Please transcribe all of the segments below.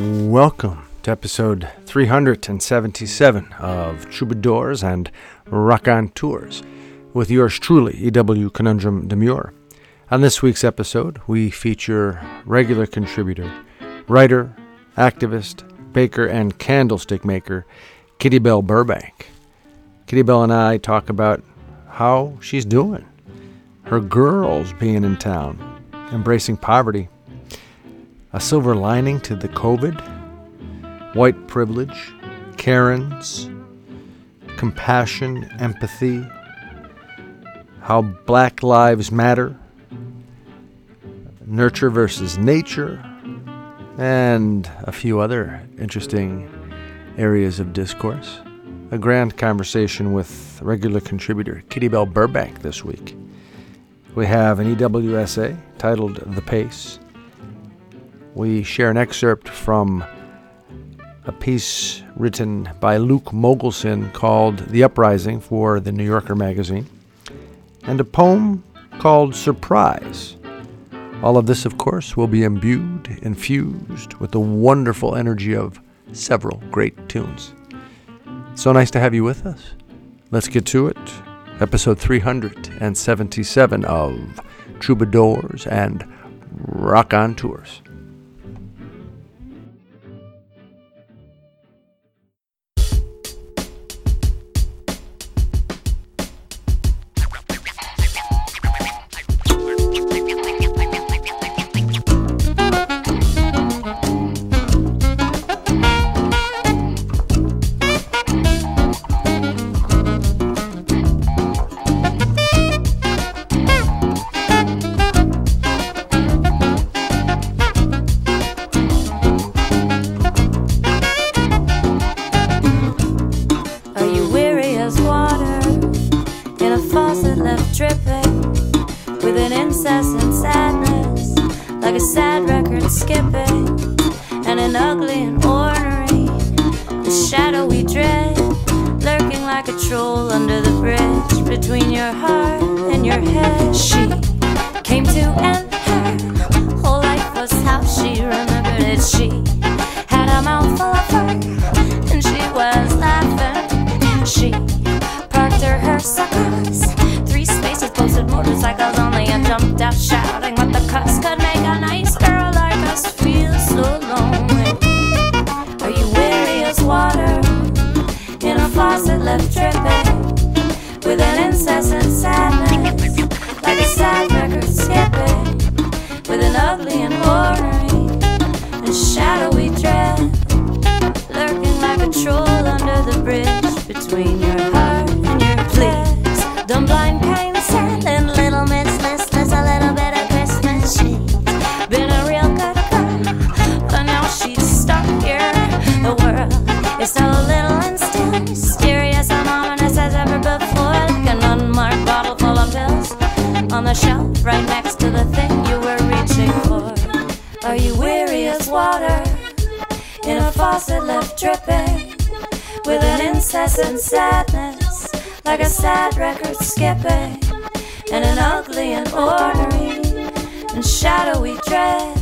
Welcome to episode 377 of Troubadours and Rock on Tours with yours truly, E.W. Conundrum Demure. On this week's episode, we feature regular contributor, writer, activist, baker, and candlestick maker Kitty Bell Burbank. Kitty Bell and I talk about how she's doing, her girls being in town, embracing poverty, a silver lining to the COVID, white privilege, Karens, compassion, empathy, how Black Lives Matter, nurture versus nature, and a few other interesting areas of discourse. A grand conversation with regular contributor Kitty Bell Burbank this week. We have an EWSA titled The Pace we share an excerpt from a piece written by Luke Mogelson called The Uprising for the New Yorker magazine, and a poem called Surprise. All of this, of course, will be imbued, infused with the wonderful energy of several great tunes. So nice to have you with us. Let's get to it. Episode 377 of Troubadours and Rock on Tours. ordering and shadowy dread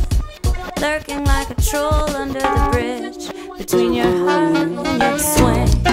lurking like a troll under the bridge between your heart and your swing.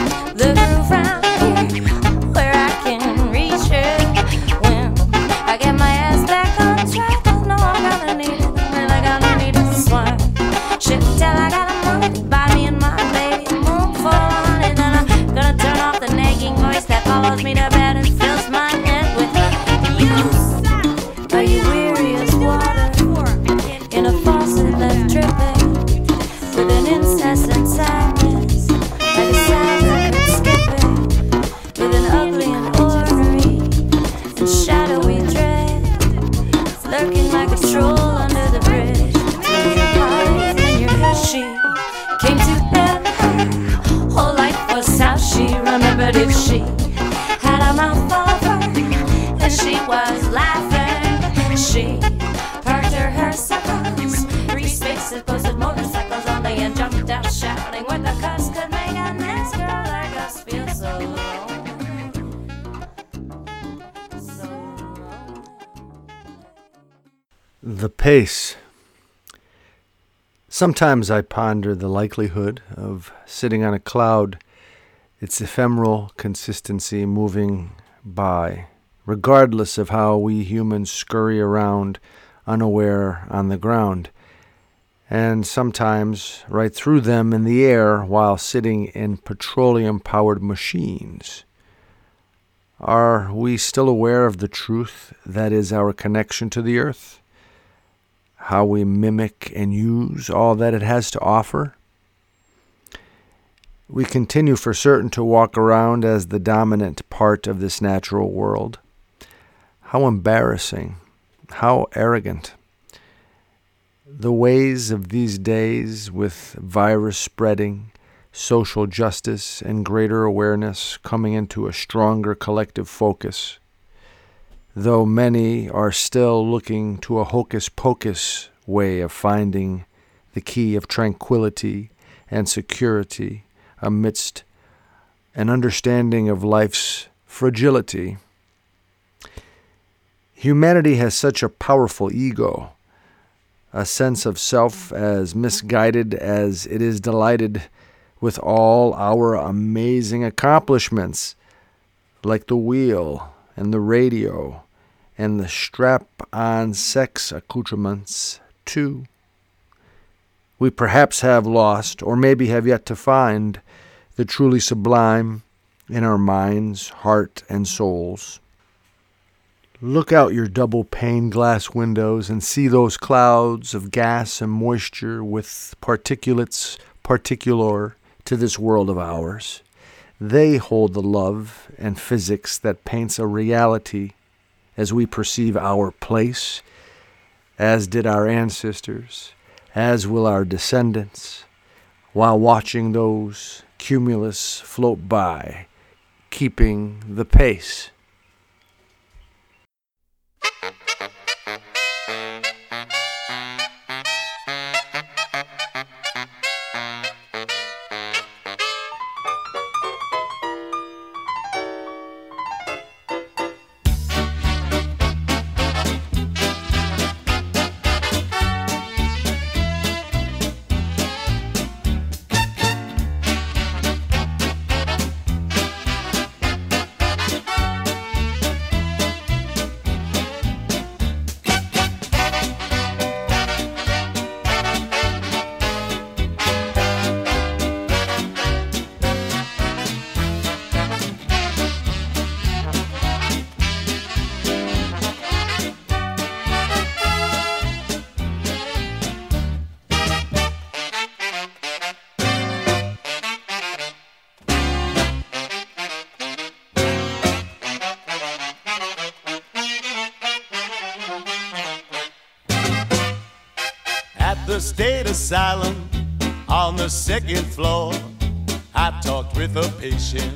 Sometimes I ponder the likelihood of sitting on a cloud, its ephemeral consistency moving by, regardless of how we humans scurry around unaware on the ground, and sometimes right through them in the air while sitting in petroleum powered machines. Are we still aware of the truth that is our connection to the earth? How we mimic and use all that it has to offer. We continue for certain to walk around as the dominant part of this natural world. How embarrassing, how arrogant. The ways of these days, with virus spreading, social justice, and greater awareness coming into a stronger collective focus though many are still looking to a hocus pocus way of finding the key of tranquility and security amidst an understanding of life's fragility. Humanity has such a powerful ego, a sense of self as misguided as it is delighted with all our amazing accomplishments, like the wheel and the radio and the strap on sex accoutrements, too. We perhaps have lost, or maybe have yet to find, the truly sublime in our minds, heart, and souls. Look out your double pane glass windows and see those clouds of gas and moisture with particulates particular to this world of ours. They hold the love and physics that paints a reality as we perceive our place, as did our ancestors, as will our descendants, while watching those cumulus float by, keeping the pace. Asylum on the second floor. I talked with a patient,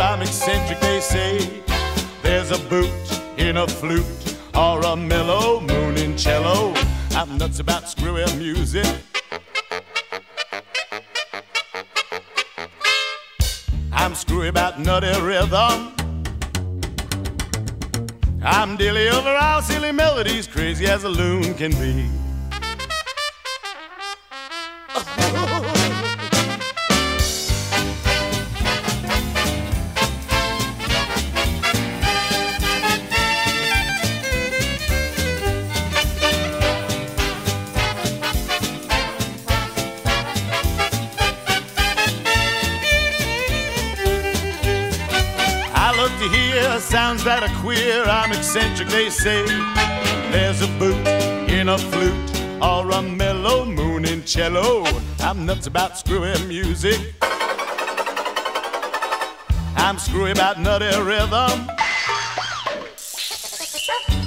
I'm eccentric, they say. There's a boot in a flute or a mellow moon in cello. I'm nuts about screwy music. I'm screwy about nutty rhythm. I'm dilly over all silly melodies, crazy as a loon can be. Eccentric, they say. There's a boot in a flute or a mellow moon in cello. I'm nuts about screwy music. I'm screwy about nutty rhythm.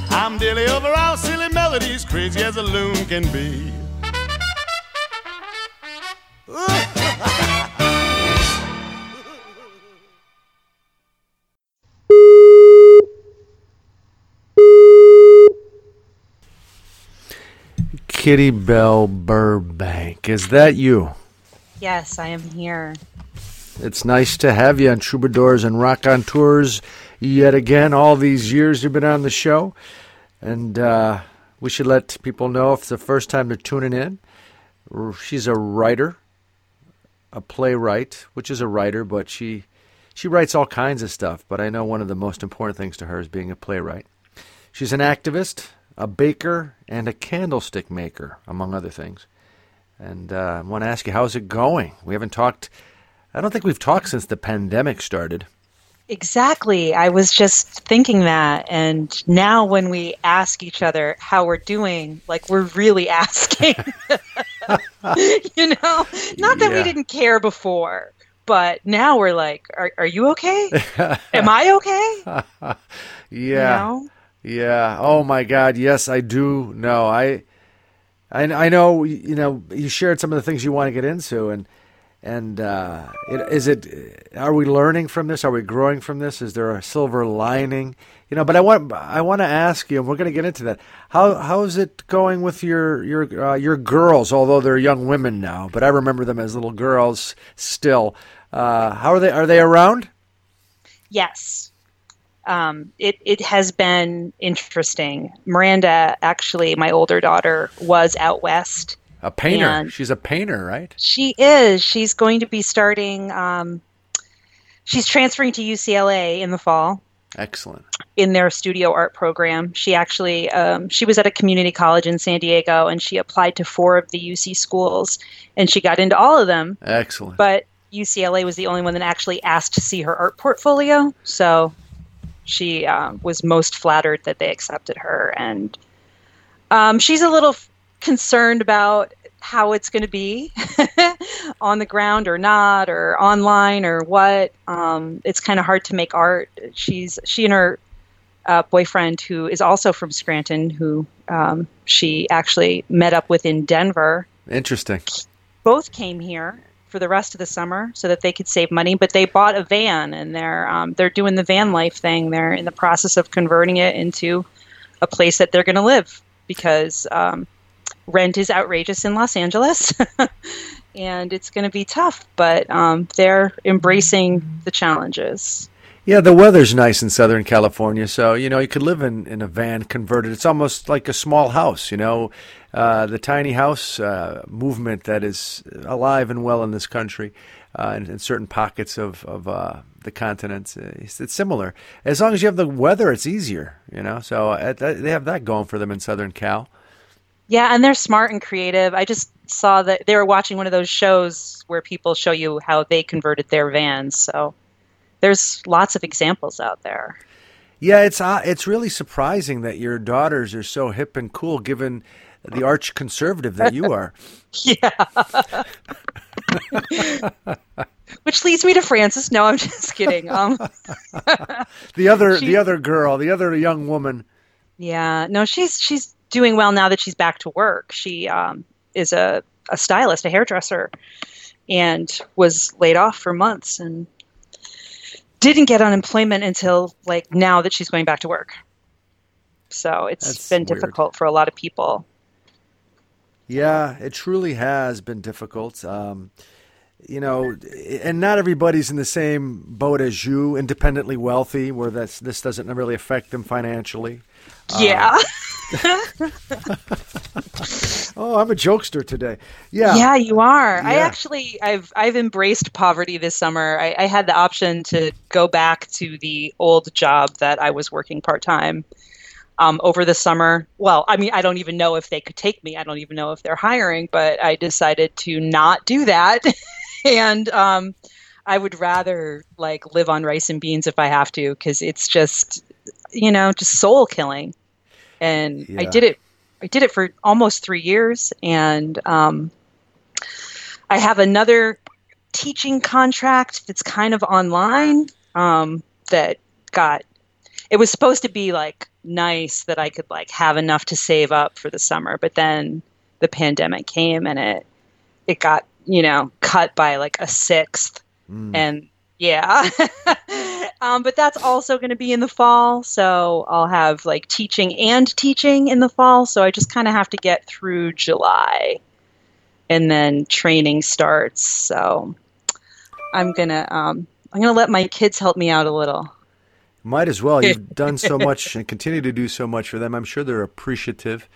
I'm dilly over all silly melodies, crazy as a loon can be. Kitty Bell Burbank. Is that you? Yes, I am here. It's nice to have you on Troubadours and Rock on Tours yet again. All these years you've been on the show. And uh, we should let people know if it's the first time they're tuning in. She's a writer, a playwright, which is a writer, but she she writes all kinds of stuff. But I know one of the most important things to her is being a playwright. She's an activist, a baker, and a candlestick maker, among other things. And uh, I want to ask you, how's it going? We haven't talked. I don't think we've talked since the pandemic started. Exactly. I was just thinking that. And now when we ask each other how we're doing, like we're really asking. you know, not that yeah. we didn't care before, but now we're like, are, are you okay? Am I okay? yeah. You know? Yeah. Oh my God. Yes, I do know. I, I, I know. You know, you shared some of the things you want to get into, and and uh, it, is it? Are we learning from this? Are we growing from this? Is there a silver lining? You know, but I want I want to ask you, and we're going to get into that. How how is it going with your your uh, your girls? Although they're young women now, but I remember them as little girls still. Uh, how are they? Are they around? Yes, um, it it has been interesting. Miranda, actually, my older daughter, was out west a painter. She's a painter, right? She is. She's going to be starting. Um, she's transferring to UCLA in the fall. Excellent. In their studio art program, she actually um, she was at a community college in San Diego, and she applied to four of the UC schools, and she got into all of them. Excellent. But UCLA was the only one that actually asked to see her art portfolio, so she uh, was most flattered that they accepted her, and um, she's a little concerned about how it's going to be on the ground or not or online or what. Um, it's kind of hard to make art. She's she and her uh, boyfriend who is also from scranton who um, she actually met up with in denver. Interesting. Both came here for the rest of the summer so that they could save money but they bought a van and they're um, they're doing the van life thing they're in the process of converting it into a place that they're going to live because um, rent is outrageous in Los Angeles. and it's going to be tough, but um, they're embracing the challenges. Yeah, the weather's nice in Southern California, so you know you could live in, in a van converted. It's almost like a small house, you know, uh, the tiny house uh, movement that is alive and well in this country, uh, in, in, certain pockets of of uh, the continent. It's, it's, similar. As long as you have the weather, it's easier, you know. So uh, they have that going for them in Southern Cal. Yeah, and they're smart and creative. I just saw that they were watching one of those shows where people show you how they converted their vans. So there's lots of examples out there. Yeah, it's uh, it's really surprising that your daughters are so hip and cool, given the arch conservative that you are. yeah. Which leads me to Frances. No, I'm just kidding. Um, the other, she, the other girl, the other young woman. Yeah, no, she's she's doing well now that she's back to work. She um, is a, a stylist, a hairdresser, and was laid off for months and didn't get unemployment until like now that she's going back to work. So it's That's been weird. difficult for a lot of people. Yeah, it truly has been difficult. Um, you know, and not everybody's in the same boat as you, independently wealthy, where that's this doesn't really affect them financially. Yeah. Uh, oh, I'm a jokester today. Yeah. Yeah, you are. Yeah. I actually I've I've embraced poverty this summer. I, I had the option to go back to the old job that I was working part time. Um, over the summer. Well, I mean, I don't even know if they could take me. I don't even know if they're hiring, but I decided to not do that. and um, I would rather like live on rice and beans if I have to, because it's just, you know, just soul killing and yeah. I did it. I did it for almost three years, and um, I have another teaching contract that's kind of online um, that got. It was supposed to be like nice that I could like have enough to save up for the summer, but then the pandemic came and it it got you know cut by like a sixth, mm. and yeah. um, but that's also going to be in the fall, so I'll have like teaching and teaching in the fall. So I just kind of have to get through July, and then training starts. So I'm gonna um, I'm gonna let my kids help me out a little. Might as well. You've done so much and continue to do so much for them. I'm sure they're appreciative.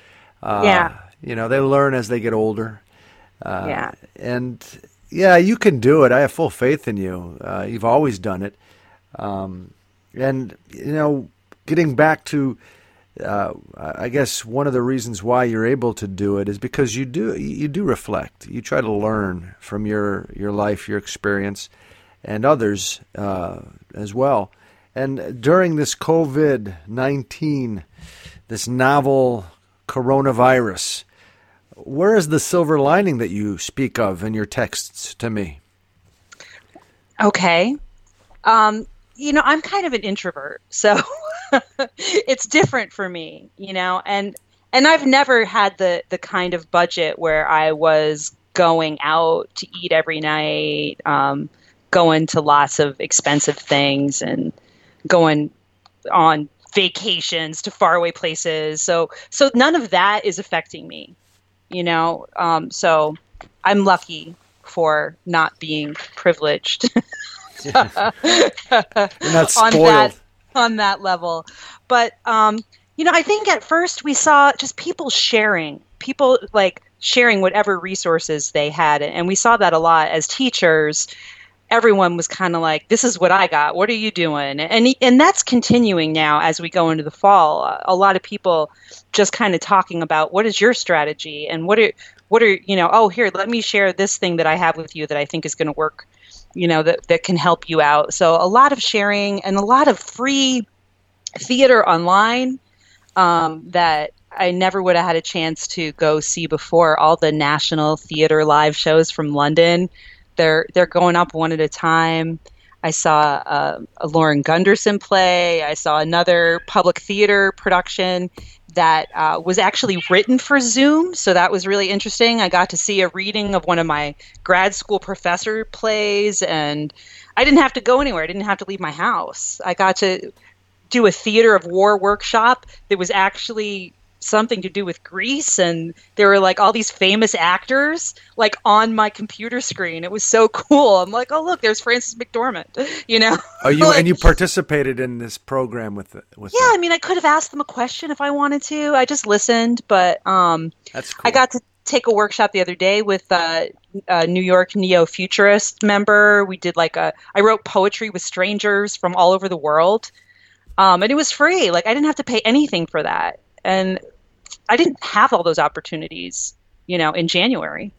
Uh, yeah. You know, they learn as they get older. Uh, yeah. And yeah, you can do it. I have full faith in you. Uh, you've always done it. Um, and, you know, getting back to, uh, I guess one of the reasons why you're able to do it is because you do you do reflect. You try to learn from your your life, your experience, and others uh, as well. And during this COVID 19, this novel coronavirus, where is the silver lining that you speak of in your texts to me? Okay. Um, you know, I'm kind of an introvert, so it's different for me, you know, and and I've never had the the kind of budget where I was going out to eat every night, um, going to lots of expensive things and going on vacations to faraway places. So so none of that is affecting me, you know. Um, so I'm lucky for not being privileged. Not spoiled. on that on that level, but um, you know, I think at first we saw just people sharing, people like sharing whatever resources they had, and we saw that a lot as teachers everyone was kind of like, "This is what I got. What are you doing?" And and that's continuing now as we go into the fall. A lot of people just kind of talking about what is your strategy and what are what are you know? Oh, here, let me share this thing that I have with you that I think is going to work. You know that that can help you out. So a lot of sharing and a lot of free theater online um, that I never would have had a chance to go see before. All the national theater live shows from London they're they're going up one at a time. I saw uh, a Lauren Gunderson play. I saw another public theater production that uh, was actually written for Zoom, so that was really interesting. I got to see a reading of one of my grad school professor plays, and I didn't have to go anywhere. I didn't have to leave my house. I got to do a theater of war workshop that was actually something to do with Greece, and there were like all these famous actors like on my computer screen. It was so cool. I'm like, oh look, there's Frances McDormand. You know? Oh, you like, and you participated in this program with with. Yeah, them. I mean, I could have asked them a question if I wanted to. I just listened, but um, that's cool. I got to take a workshop the other day with uh, a New York neo futurist member. We did like a I wrote poetry with strangers from all over the world. Um, and it was free. Like I didn't have to pay anything for that and I didn't have all those opportunities, you know, in January.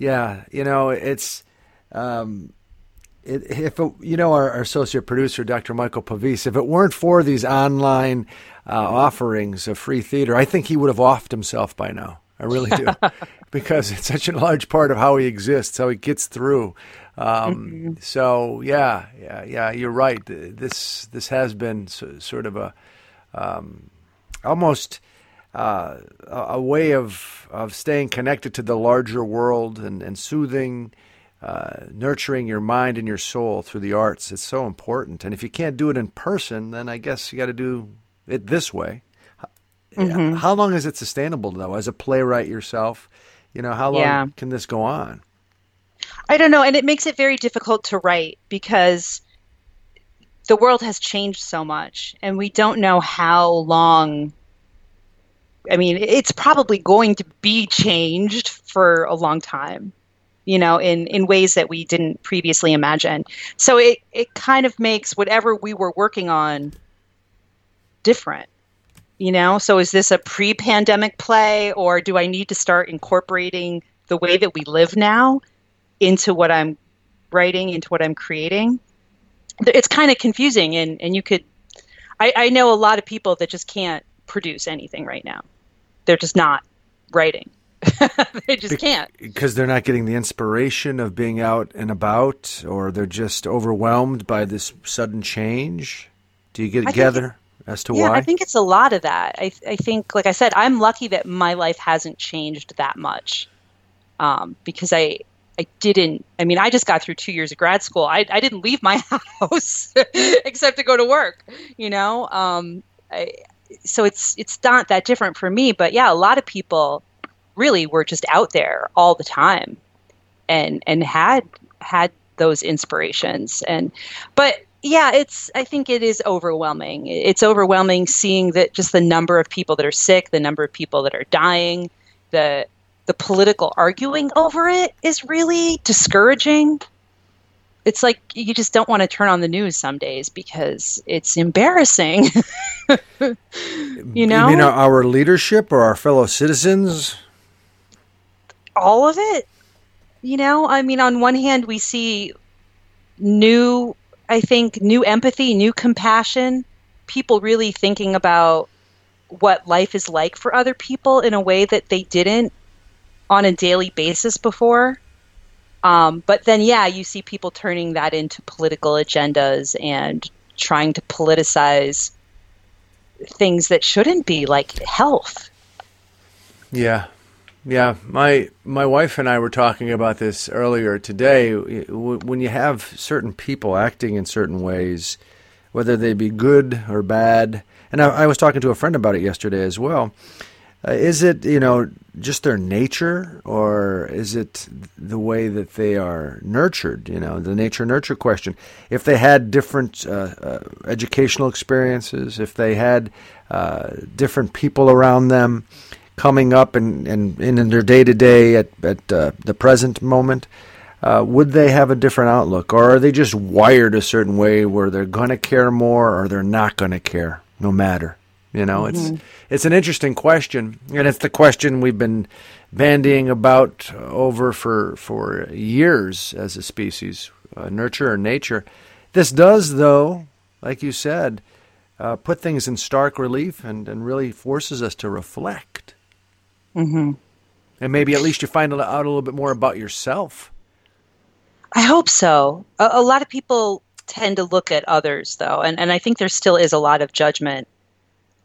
Yeah, you know, it's um, it, if it, you know our, our, associate producer, Dr. Michael Pavis, if it weren't for these online uh, offerings of free theater, I think he would have offed himself by now. I really do, because it's such a large part of how he exists, how he gets through. Um, mm-hmm. So yeah, yeah, yeah, you're right. This this has been so, sort of a um, almost uh, a way of of staying connected to the larger world and, and soothing, uh, nurturing your mind and your soul through the arts. It's so important. And if you can't do it in person, then I guess you got to do it this way. Mm-hmm. How long is it sustainable though? As a playwright yourself, you know, how long yeah. can this go on? I don't know, and it makes it very difficult to write because the world has changed so much and we don't know how long I mean, it's probably going to be changed for a long time, you know, in, in ways that we didn't previously imagine. So it, it kind of makes whatever we were working on different, you know? So is this a pre pandemic play, or do I need to start incorporating the way that we live now into what I'm writing, into what I'm creating? It's kind of confusing and, and you could I, I know a lot of people that just can't produce anything right now they're just not writing. they just Be- can't. because they're not getting the inspiration of being out and about, or they're just overwhelmed by this sudden change. Do you get together as to Yeah, why? I think it's a lot of that. I, I think, like I said, I'm lucky that my life hasn't changed that much um, because I I didn't. I mean, I just got through two years of grad school. I I didn't leave my house except to go to work. You know, um, I, so it's it's not that different for me. But yeah, a lot of people really were just out there all the time, and and had had those inspirations and but yeah it's i think it is overwhelming it's overwhelming seeing that just the number of people that are sick the number of people that are dying the the political arguing over it is really discouraging. It's like you just don't want to turn on the news some days because it's embarrassing. You know? You mean our, our leadership or our fellow citizens? all of it. You know i mean on one hand we see new i think new empathy new compassion people really thinking about what life is like for other people in a way that they didn't on a daily basis before um, but then yeah you see people turning that into political agendas and trying to politicize things that shouldn't be like health Yeah, yeah. My my wife and I were talking about this earlier today. When you have certain people acting in certain ways, whether they be good or bad, and I, I was talking to a friend about it yesterday as well. Uh, is it you know just their nature, or is it the way that they are nurtured? You know, the nature nurture question. If they had different uh, uh, educational experiences, if they had uh, different people around them coming up and, and, in their day to day at at uh, the present moment, uh, would they have a different outlook, or are they just wired a certain way where they're going to care more or they're not going to care, no matter? You know, it's it's an interesting question, and it's the question we've been bandying about over for for years as a species, uh, nurture or nature. This does, though, like you said, uh, put things in stark relief and, and really forces us to reflect. mm-hmm. And maybe at least you find out a little bit more about yourself. I hope so. A, a lot of people tend to look at others, though, and, and I think there still is a lot of judgment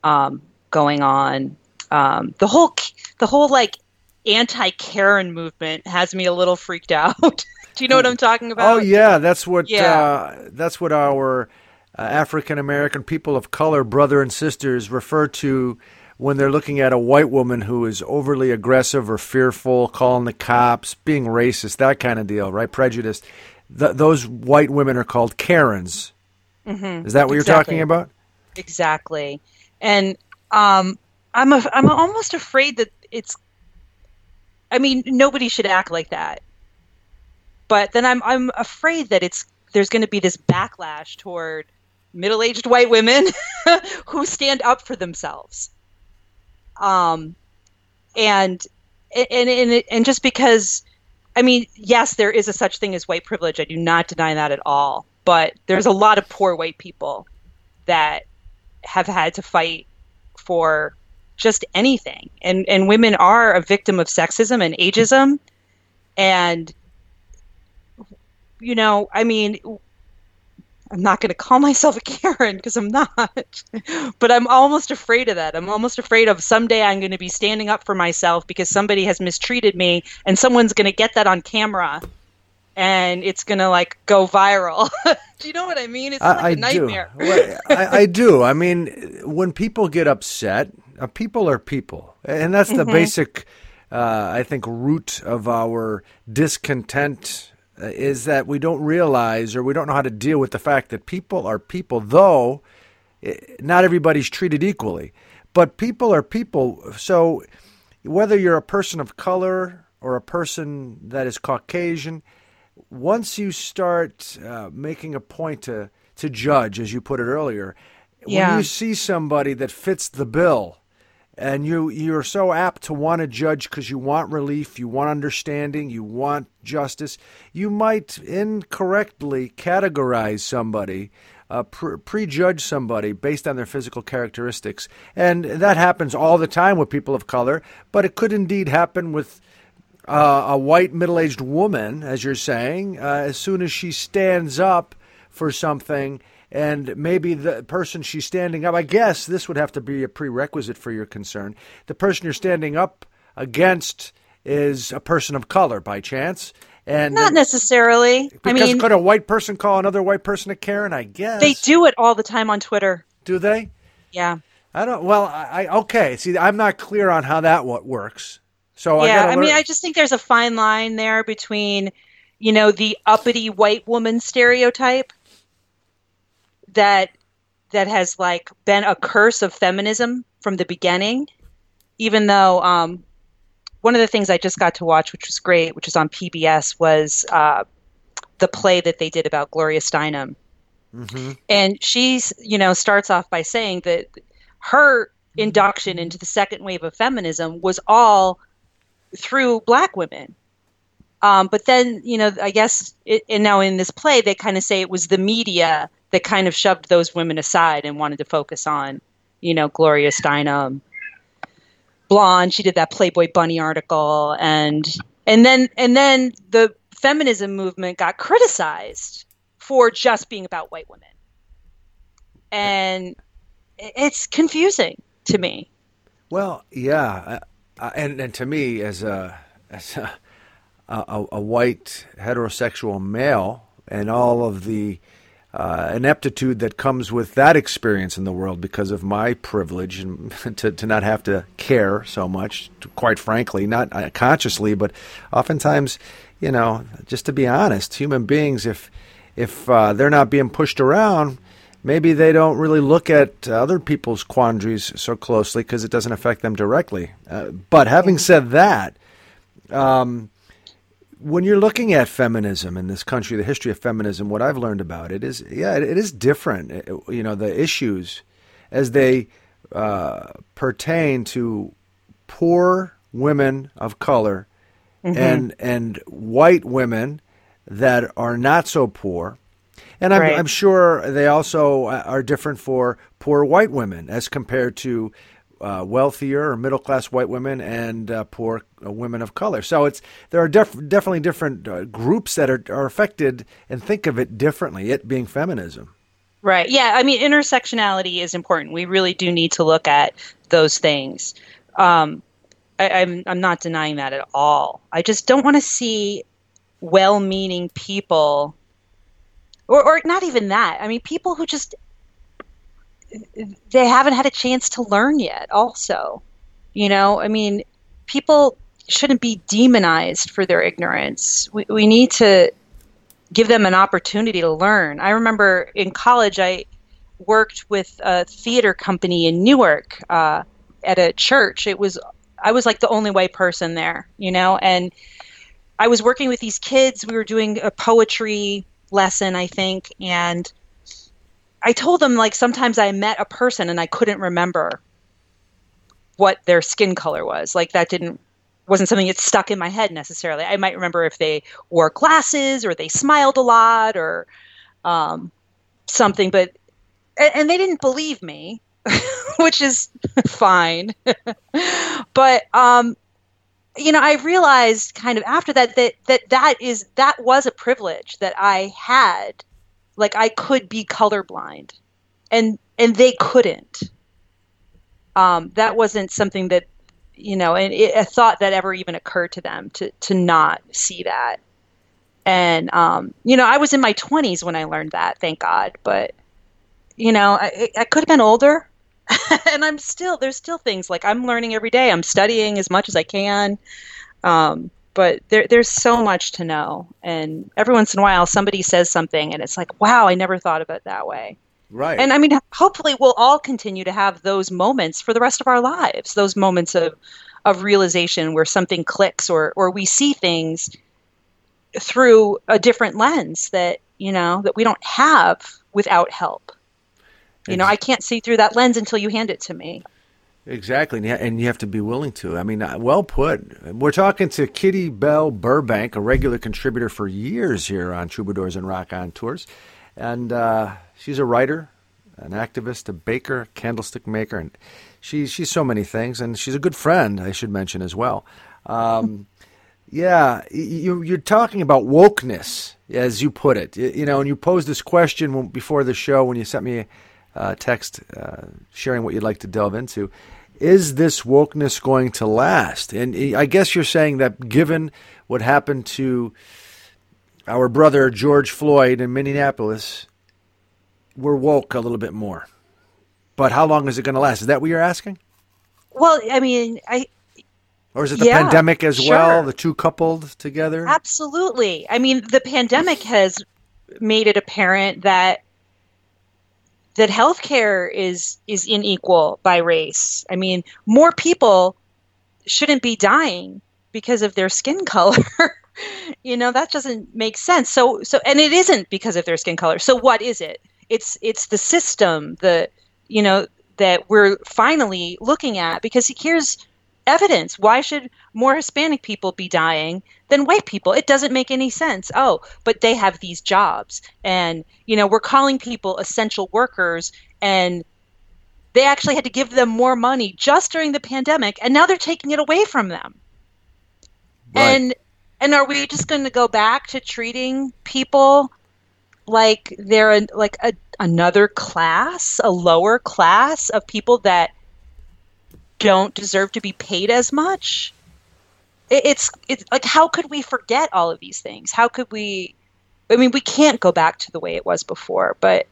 um, going on. Um, the whole the whole like anti Karen movement has me a little freaked out. Do you know what I'm talking about? Oh yeah, that's what Yeah. uh, that's what our uh, African American people of color, brother and sisters, refer to when they're looking at a white woman who is overly aggressive or fearful, calling the cops, being racist, that kind of deal, right? Prejudiced. Th- those white women are called Karens. Mhm. Is that what you're talking about? Exactly. And um, I'm a, I'm almost afraid that it's. I mean, nobody should act like that. But then I'm I'm afraid that it's there's going to be this backlash toward middle-aged white women who stand up for themselves. Um, and and and and just because, I mean, yes, there is a such thing as white privilege. I do not deny that at all. But there's a lot of poor white people that have had to fight for just anything. And and women are a victim of sexism and ageism. And you know i mean i'm not going to call myself a karen because i'm not but i'm almost afraid of that. I'm almost afraid of someday i'm going to be standing up for myself because somebody has mistreated me and someone's going to get that on camera and it's to like go viral do you know what i mean it's like I, a I nightmare do. I, I do. I mean, when people get upset, uh, people are people, and that's the basic, uh, I think, root of our discontent uh, is that we don't realize or we don't know how to deal with the fact that people are people, though eh, not everybody's treated equally, but people are people. So whether you're a person of color or a person that is Caucasian, once you start uh, making a point to to judge, as you put it earlier, Yeah. when you see somebody that fits the bill, and you you're so apt to want to judge because you want relief, you want understanding, you want justice, you might incorrectly categorize somebody uh, pre- prejudge somebody based on their physical characteristics. And that happens all the time with people of color, but it could indeed happen with uh, a white middle aged woman, as you're saying, uh, as soon as she stands up for something. And maybe the person she's standing up, I guess this would have to be a prerequisite for your concern. The person you're standing up against is a person of color by chance. And Not necessarily. I because mean, could a white person call another white person a Karen? I guess they do it all the time on Twitter. Do they? Yeah. I don't. Well, I, I okay. See, I'm not clear on how that what works. So yeah, gotta I mean, I just think there's a fine line there between, you know, the uppity white woman stereotype that that has like been a curse of feminism from the beginning. Even though um, one of the things I just got to watch, which was great, which was on PBS, was uh, the play that they did about Gloria Steinem, Mhm. and she's you know starts off by saying that her induction into the second wave of feminism was all through black women. Um, but then you know i guess it, and now in this play they kind of say it was the media that kind of shoved those women aside and wanted to focus on you know gloria steinem blonde. She did that playboy bunny article. And and then and then the feminism movement got criticized for just being about white women. And it's confusing to me. Well, yeah, uh, and and to me, as a as a, a, a white heterosexual male, and all of the uh, ineptitude that comes with that experience in the world because of my privilege and to, to not have to care so much, quite frankly, not uh, consciously, but oftentimes, you know, just to be honest, human beings, if if uh, they're not being pushed around, maybe they don't really look at other people's quandaries so closely because it doesn't affect them directly. Uh, but having said that, um, when you're looking at feminism in this country, the history of feminism, what I've learned about it is, yeah, it, it is different. It- you know, the issues as they uh, pertain to poor women of color and and white women that are not so poor. And I'm, Right. I'm sure they also are different for poor white women as compared to uh, wealthier or middle class white women and uh, poor uh, women of color. So it's there are def- definitely different uh, groups that are, are affected and think of it differently. It being feminism. Right. Yeah. I mean, intersectionality is important. We really do need to look at those things. Um, I, I'm I'm not denying that at all. I just don't want to see well-meaning people, or or not even that. I mean, people who just they haven't had a chance to learn yet. Also, you know, I mean, people shouldn't be demonized for their ignorance. We we need to give them an opportunity to learn. I remember in college, I worked with a theater company in Newark uh, at a church. It was I was like the only white person there, you know, and I was working with these kids. We were doing a poetry lesson, I think, and I told them like sometimes I met a person and I couldn't remember what their skin color was. Like that didn't wasn't something that stuck in my head necessarily. I might remember if they wore glasses or they smiled a lot or um, something, but and, and they didn't believe me, which is fine. but um, you know, I realized kind of after that that that that is that was a privilege that I had. Like I could be colorblind, and and they couldn't. Um, that wasn't something that you know, and it, a thought that ever even occurred to them to to not see that. And um, you know, I was in my twenties when I learned that, thank God. But you know, I, I could have been older, and I'm still there's still things like I'm learning every day. I'm studying as much as I can. Um, but there, there's so much to know, and every once in a while somebody says something, and it's like, wow, I never thought of it that way. Right. And I mean, hopefully, we'll all continue to have those moments for the rest of our lives. Those moments of of realization where something clicks, or or we see things through a different lens that you know that we don't have without help. You know, I can't see through that lens until you hand it to me. Exactly, and you, have to be willing to. I mean, uh, well put. We're talking to Kitty Bell Burbank, a regular contributor for years here on Troubadours and Rock On Tours, and uh, she's a writer, an activist, a baker, candlestick maker, and she's she's so many things, and she's a good friend. I should mention as well. Um, yeah, you, you're talking about wokeness, as you put it. You know, and you posed this question before the show when you sent me a text uh, sharing what you'd like to delve into. Is this wokeness going to last? And I guess you're saying that given what happened to our brother George Floyd in Minneapolis, we're woke a little bit more. But how long is it going to last? Is that what you're asking? Well, I mean, I or is it the Yeah, pandemic as sure. well? The two coupled together? Absolutely. I mean, the pandemic has made it apparent that that healthcare is is unequal by race. I mean, more people shouldn't be dying because of their skin color. you know, that doesn't make sense. So so and it isn't because of their skin color. So what is it? It's it's the system, the you know, that we're finally looking at because here's evidence. Why should more Hispanic people be dying than white people? It doesn't make any sense. Oh, but they have these jobs. And, you know, we're calling people essential workers and they actually had to give them more money just during the pandemic and now they're taking it away from them. Right. And and are we just going to go back to treating people like they're like a, another class, a lower class of people that don't deserve to be paid as much? It, it's it's like how could we forget all of these things? How could we? I mean, we can't go back to the way it was before, but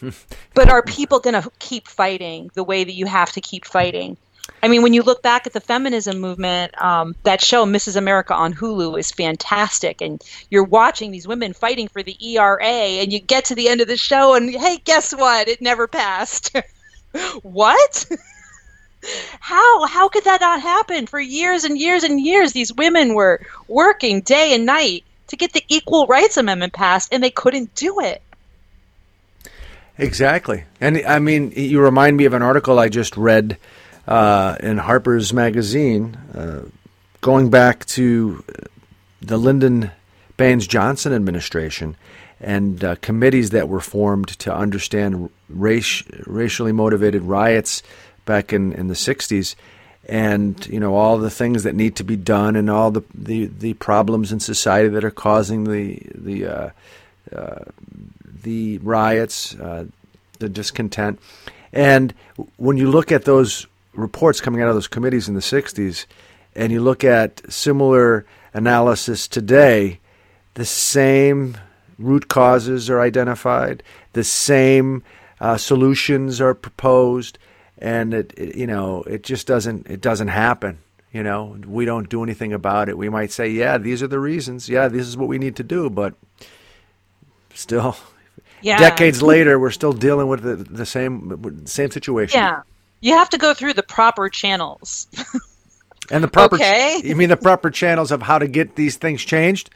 but are people going to keep fighting the way that you have to keep fighting? I mean, when you look back at the feminism movement, um, that show Mrs. America on Hulu is fantastic, and you're watching these women fighting for the ERA, and you get to the end of the show, and hey, guess what? It never passed. what? how how could that not happen? For years and years and years, these women were working day and night to get the Equal Rights Amendment passed, and they couldn't do it. Exactly. And I mean, you remind me of an article I just read uh, in Harper's Magazine uh, going back to the Lyndon Baines Johnson administration and uh, committees that were formed to understand race, racially motivated riots back in, in the 60s and you know all the things that need to be done and all the, the, the problems in society that are causing the the uh, the riots, uh, the discontent. And when you look at those reports coming out of those committees in the 60s, and you look at similar analysis today, the same root causes are identified, the same uh, solutions are proposed, and it, it, you know, it just doesn't it doesn't happen. You know, we don't do anything about it. We might say, yeah, these are the reasons. Yeah, this is what we need to do, but still Yeah. decades later we're still dealing with the, the same same situation Yeah. You have to go through the proper channels. and the proper Okay. you mean the proper channels of how to get these things changed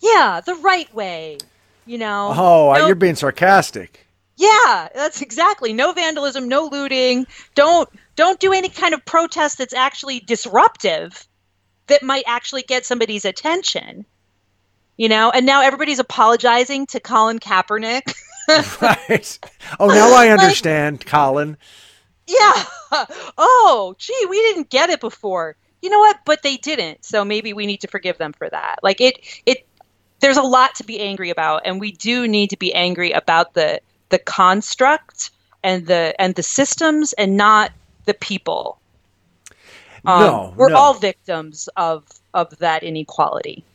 yeah, the right way. You know. oh No- you're being sarcastic Yeah, that's exactly. No vandalism, no looting. Don't don't do any kind of protest that's actually disruptive that might actually get somebody's attention. You know, and now everybody's apologizing to Colin Kaepernick. right oh now i understand colin yeah. Oh, gee, we didn't get it before. You know what? But they didn't. So maybe we need to forgive them for that. Like it it there's a lot to be angry about and we do need to be angry about the the construct and the and the systems and not the people. Um, No, we're no. all victims of of that inequality.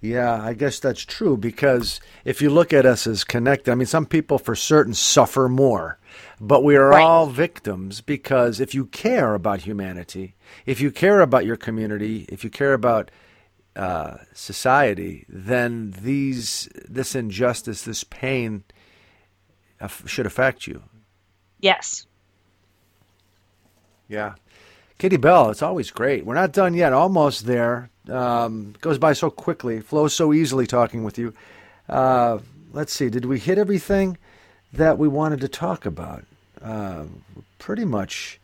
yeah i guess that's true because if you look at us as connected i mean some people for certain suffer more but we are Right. all victims because if you care about humanity if you care about your community if you care about uh, society, then these this injustice, this pain, should affect you. Yes. Yeah, Kitty Bell, it's always great. We're not done yet. Almost there. Um, goes by so quickly, flows so easily talking with you. Uh, let's see. Did we hit everything that we wanted to talk about? Uh, pretty much,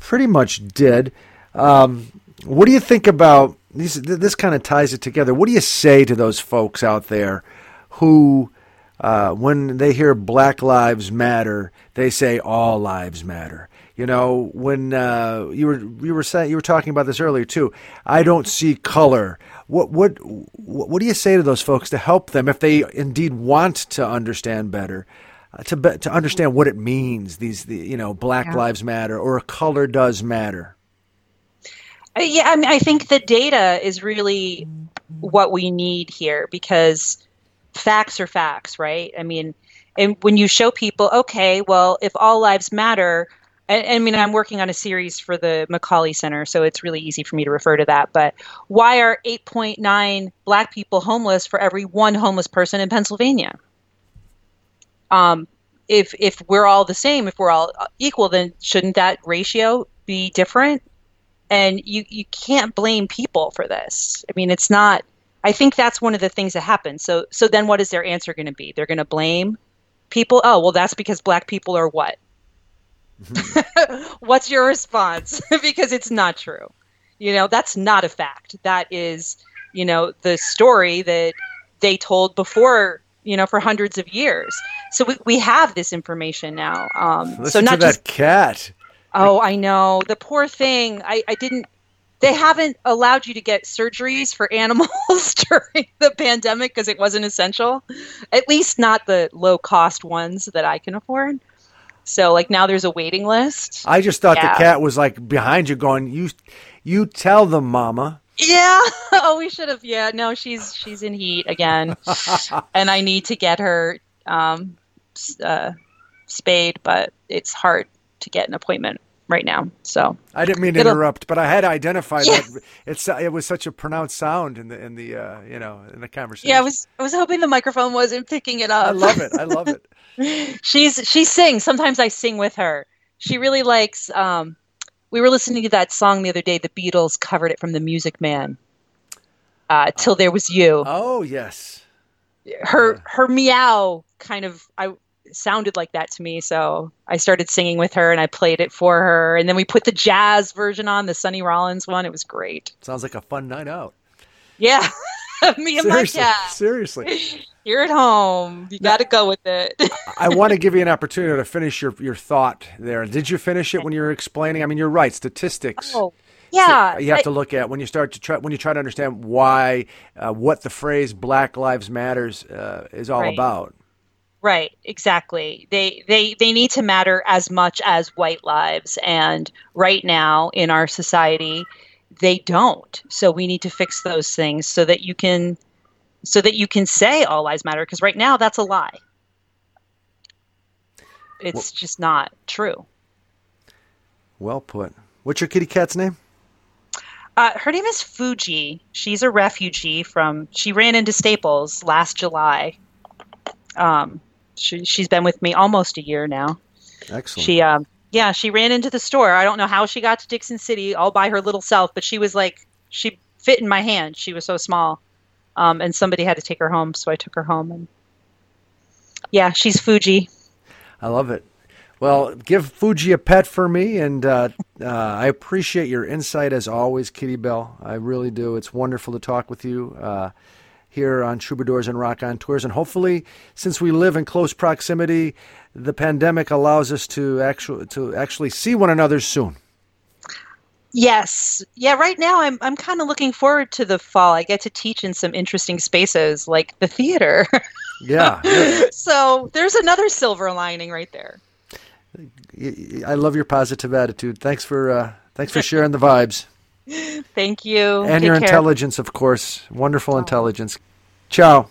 pretty much did. Um, what do you think about these? th- This kind of ties it together. What do you say to those folks out there who, uh, when they hear Black Lives Matter, they say all lives matter. You know, when uh, you were you were saying you were talking about this earlier too. I don't see color. What what what do you say to those folks to help them if they indeed want to understand better? Uh, to to understand what it means. These, the, you know, Black yeah. Lives Matter or color does matter. Yeah, I mean, I think the data is really what we need here because facts are facts, right? I mean, and when you show people, okay, well, if all lives matter, I, I mean, I'm working on a series for the Macaulay Center, so it's really easy for me to refer to that. But why are 8.9 black people homeless for every one homeless person in Pennsylvania? Um, if if we're all the same, if we're all equal, then shouldn't that ratio be different? And you you can't blame people for this. I mean, it's not. I think that's one of the things that happens. So so then, what is their answer going to be? They're going to blame people. Oh, well, that's because black people are what? Mm-hmm. What's your response? because it's not true. You know, that's not a fact. That is, you know, the story that they told before you know, for hundreds of years. So we, we have this information now. Um, Listen so not to just, that cat. Oh, I know. The poor thing. I, I didn't. They haven't allowed you to get surgeries for animals during the pandemic because it wasn't essential. At least not the low cost ones that I can afford. So like now there's a waiting list. I just thought yeah. the cat was like behind you going, "You you tell them, mama." Yeah. Oh, we should have. Yeah. No, she's she's in heat again, and I need to get her um, uh, spayed, but it's hard to get an appointment right now. So I didn't mean to interrupt, but I had identified yeah. that it's it was such a pronounced sound in the in the uh, you know in the conversation. Yeah, I was I was hoping the microphone wasn't picking it up. I love it. I love it. she's she sings. Sometimes I sing with her. She really likes um, we were listening to that song the other day. The Beatles covered it from the Music Man. Uh, Till there was you. Oh yes. Her yeah. her meow kind of I sounded like that to me, so I started singing with her and I played it for her. And then we put the jazz version on, the Sonny Rollins one. It was great. Sounds like a fun night out. Yeah. me and seriously, my cat. Seriously. You're at home. You got to go with it. I want to give you an opportunity to finish your, your thought there. Did you finish it when you were explaining? I mean, you're right. Statistics. Oh, yeah. So you have I, to look at when you start to try when you try to understand why uh, what the phrase Black Lives Matters uh, is all right. about. Right, exactly. They they they need to matter as much as white lives and right now in our society they don't. So we need to fix those things so that you can so that you can say all lives matter because right now that's a lie. It's well, just not true. Well put. What's your kitty cat's name? Uh, her name is fuji. She's a refugee from she ran into staples last july. Um, she, she's been with me almost a year now excellent she um, yeah she ran into the store i don't know how she got to Dickson City all by her little self but she was like she fit in my hand she was so small um, and somebody had to take her home, so I took her home. And yeah, she's Fuji. I love it. Well, give Fuji a pet for me, and uh, uh, I appreciate your insight as always, Kitty Bell. I really do. It's wonderful to talk with you uh, here on Troubadours and Raconteurs. and hopefully, since we live in close proximity, the pandemic allows us to actually to actually see one another soon. Yes. Yeah, right now I'm I'm kind of looking forward to the fall. I get to teach in some interesting spaces like the theater. yeah, yeah. So, there's another silver lining right there. I love your positive attitude. Thanks for uh, thanks for sharing the vibes. Thank you. And Take your care. intelligence, of course. Wonderful oh. intelligence. Ciao.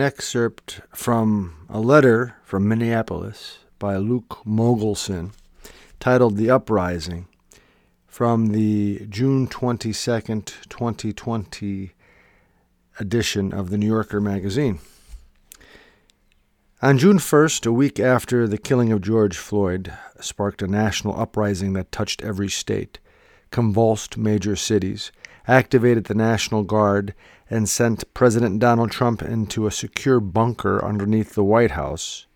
An excerpt from a letter from Minneapolis by Luke Mogelson titled The Uprising from the June 22nd, 2020 edition of the New Yorker magazine. On June 1st, a week after the killing of George Floyd sparked a national uprising that touched every state, convulsed major cities, activated the National Guard, and sent President Donald Trump into a secure bunker underneath the White House,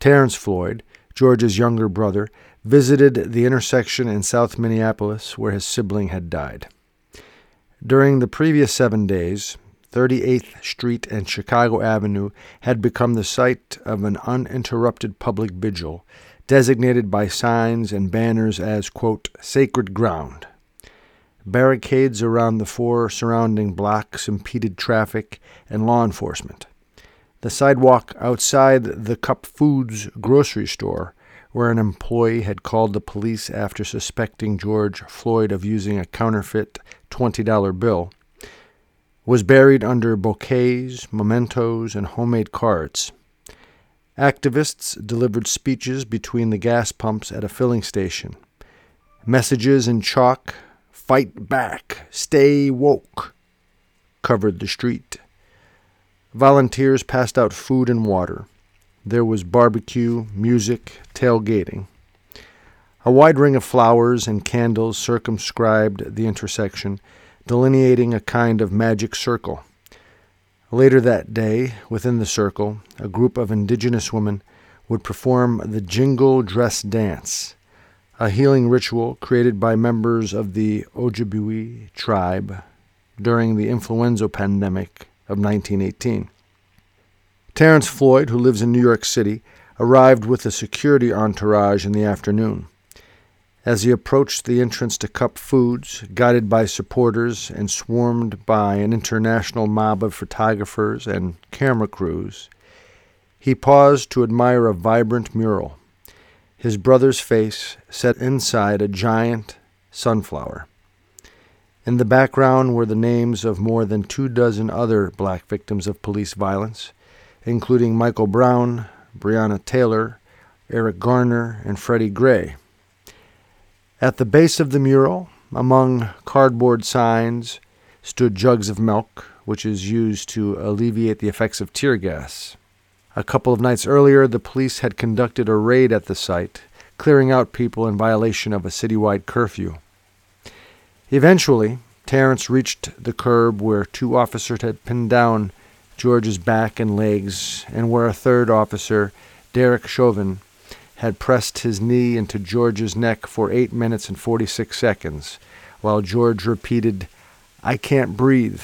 Terrence Floyd, George's younger brother, visited the intersection in South Minneapolis where his sibling had died. During the previous seven days, 38th Street and Chicago Avenue had become the site of an uninterrupted public vigil, designated by signs and banners as, quote, sacred ground. Barricades around the four surrounding blocks impeded traffic and law enforcement. The sidewalk outside the Cup Foods grocery store, where an employee had called the police after suspecting George Floyd of using a counterfeit $20 bill, was buried under bouquets, mementos, and homemade cards. Activists delivered speeches between the gas pumps at a filling station. Messages in chalk, fight back, stay woke, covered the street. Volunteers passed out food and water. There was barbecue, music, tailgating. A wide ring of flowers and candles circumscribed the intersection, delineating a kind of magic circle. Later that day, within the circle, a group of indigenous women would perform the Jingle Dress Dance, a healing ritual created by members of the Ojibwe tribe during the influenza pandemic of 1918. Terrence Floyd, who lives in New York City, arrived with a security entourage in the afternoon. As he approached the entrance to Cup Foods, guided by supporters and swarmed by an international mob of photographers and camera crews, he paused to admire a vibrant mural, his brother's face set inside a giant sunflower. In the background were the names of more than two dozen other black victims of police violence, including Michael Brown, Breonna Taylor, Eric Garner, and Freddie Gray. At the base of the mural, among cardboard signs, stood jugs of milk, which is used to alleviate the effects of tear gas. A couple of nights earlier, the police had conducted a raid at the site, clearing out people in violation of a citywide curfew. Eventually, Terrence reached the curb where two officers had pinned down George's back and legs, and where a third officer, Derek Chauvin, had pressed his knee into George's neck for 8 minutes and 46 seconds, while George repeated, I can't breathe,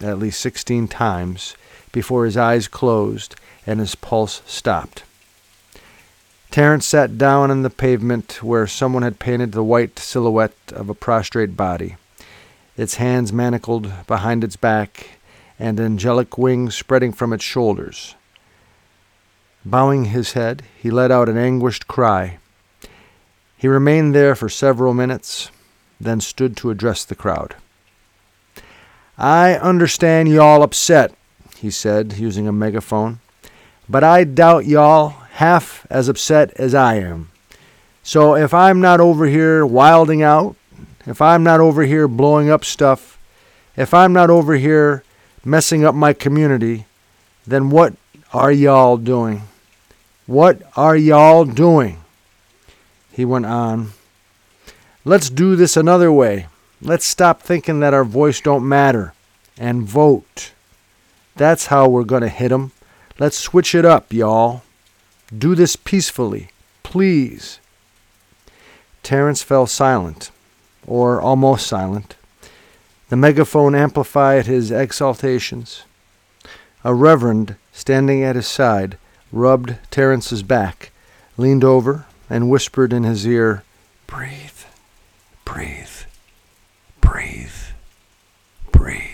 at least 16 times before his eyes closed and his pulse stopped. Terrence sat down on the pavement where someone had painted the white silhouette of a prostrate body, its hands manacled behind its back and angelic wings spreading from its shoulders. Bowing his head, he let out an anguished cry. He remained there for several minutes, then stood to address the crowd. I understand y'all upset, he said, using a megaphone, but I doubt y'all half as upset as I am. So if I'm not over here wilding out, if I'm not over here blowing up stuff, if I'm not over here messing up my community, then what are y'all doing? What are y'all doing? He went on. Let's do this another way. Let's stop thinking that our voice don't matter and vote. That's how we're going to hit hit 'em. Let's switch it up, y'all. Do this peacefully, please. Terrence fell silent, or almost silent. The megaphone amplified his exaltations. A reverend, standing at his side, rubbed Terrence's back, leaned over, and whispered in his ear, Breathe, breathe, breathe, breathe.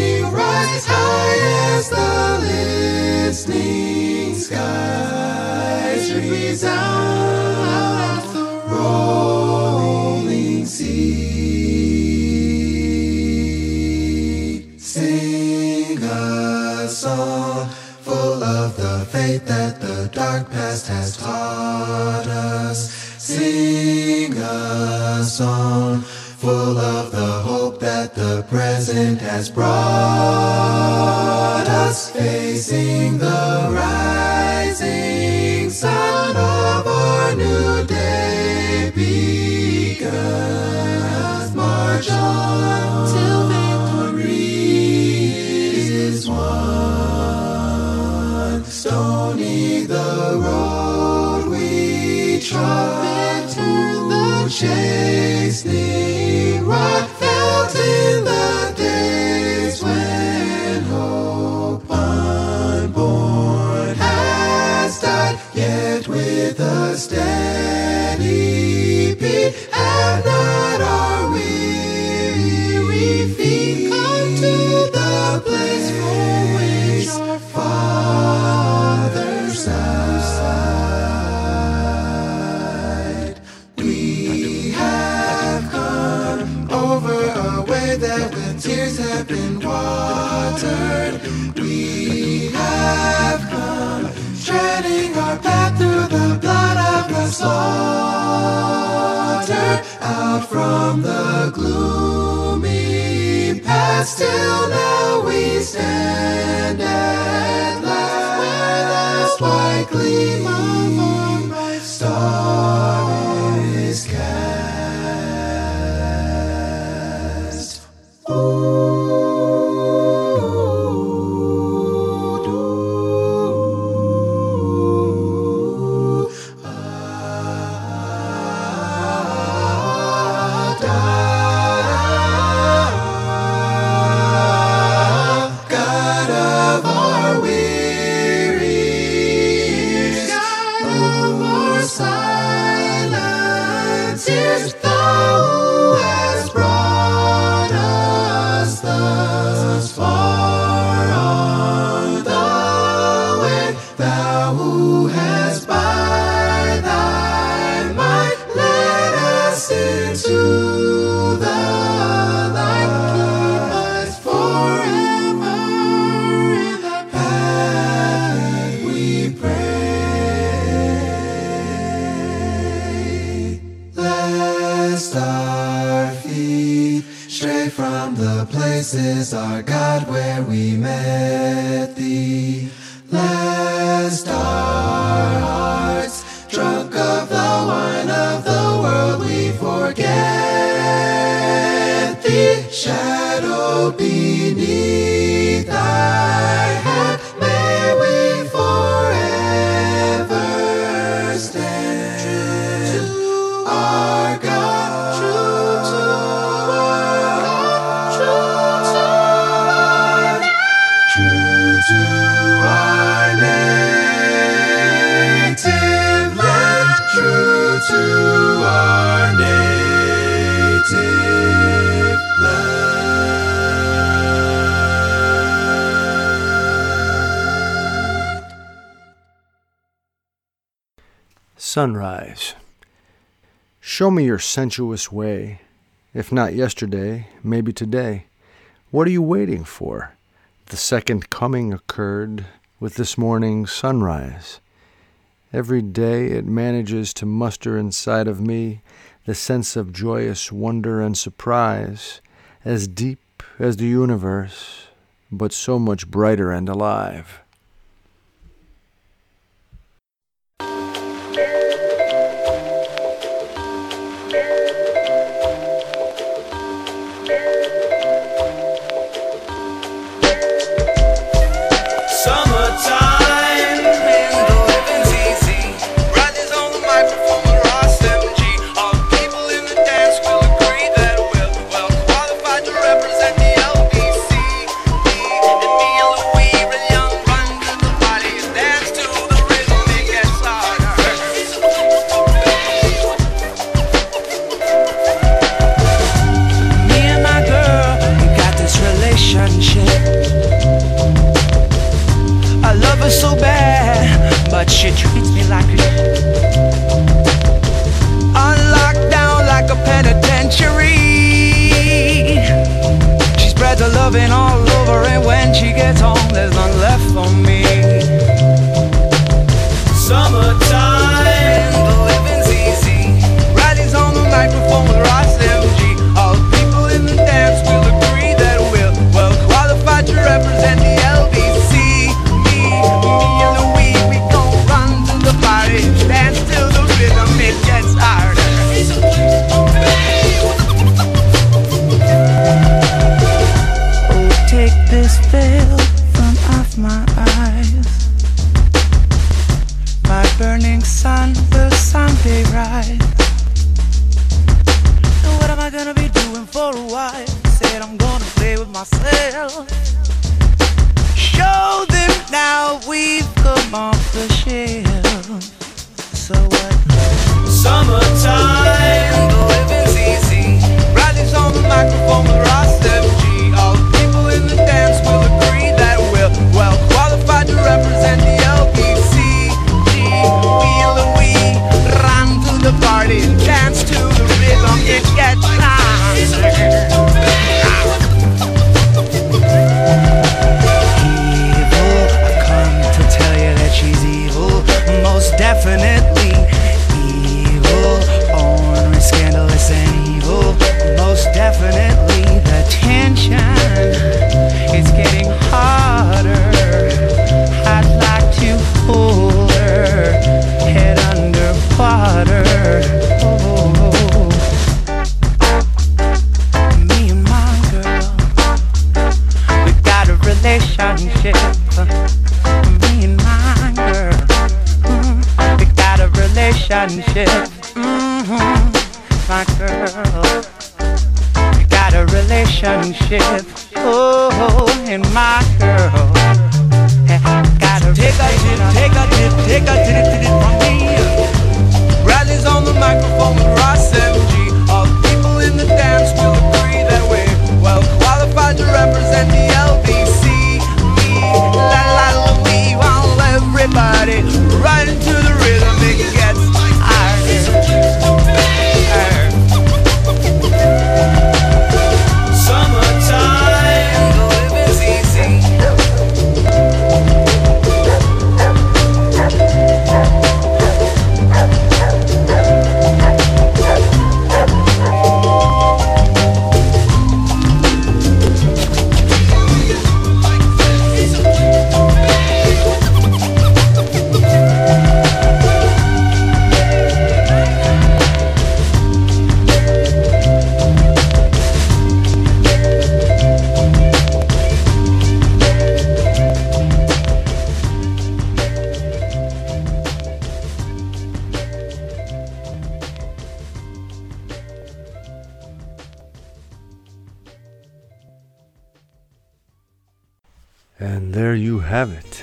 rise high as the listening skies resound the rolling sea. Sing a song full of the faith that the dark past has taught us. Sing a song full of the hope that the present has brought us. Facing the rising sun Show me your sensuous way. If not yesterday, maybe today. What are you waiting for? The second coming occurred with this morning's sunrise. Every day it manages to muster inside of me the sense of joyous wonder and surprise, as deep as the universe, but so much brighter and alive.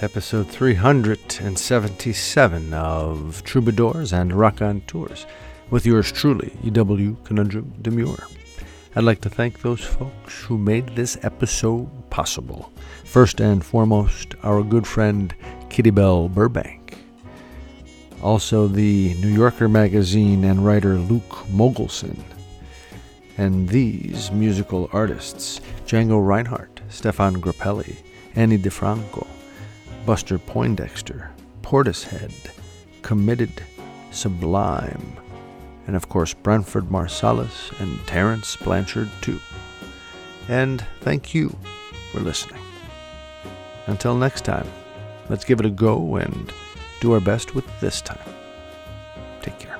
episode 377 of Troubadours and Raconteurs with yours truly, EW Conundrum Demure. I'd like to thank those folks who made this episode possible. First and foremost, our good friend Kitty Bell Burbank. Also, the New Yorker magazine and writer Luke Mogelson. And these musical artists Django Reinhardt, Stefan Grappelli, Ani DiFranco, Buster Poindexter, Portishead, Committed, Sublime, and of course Branford Marsalis and Terence Blanchard too. And thank you for listening. Until next time, let's give it a go and do our best with this time. Take care.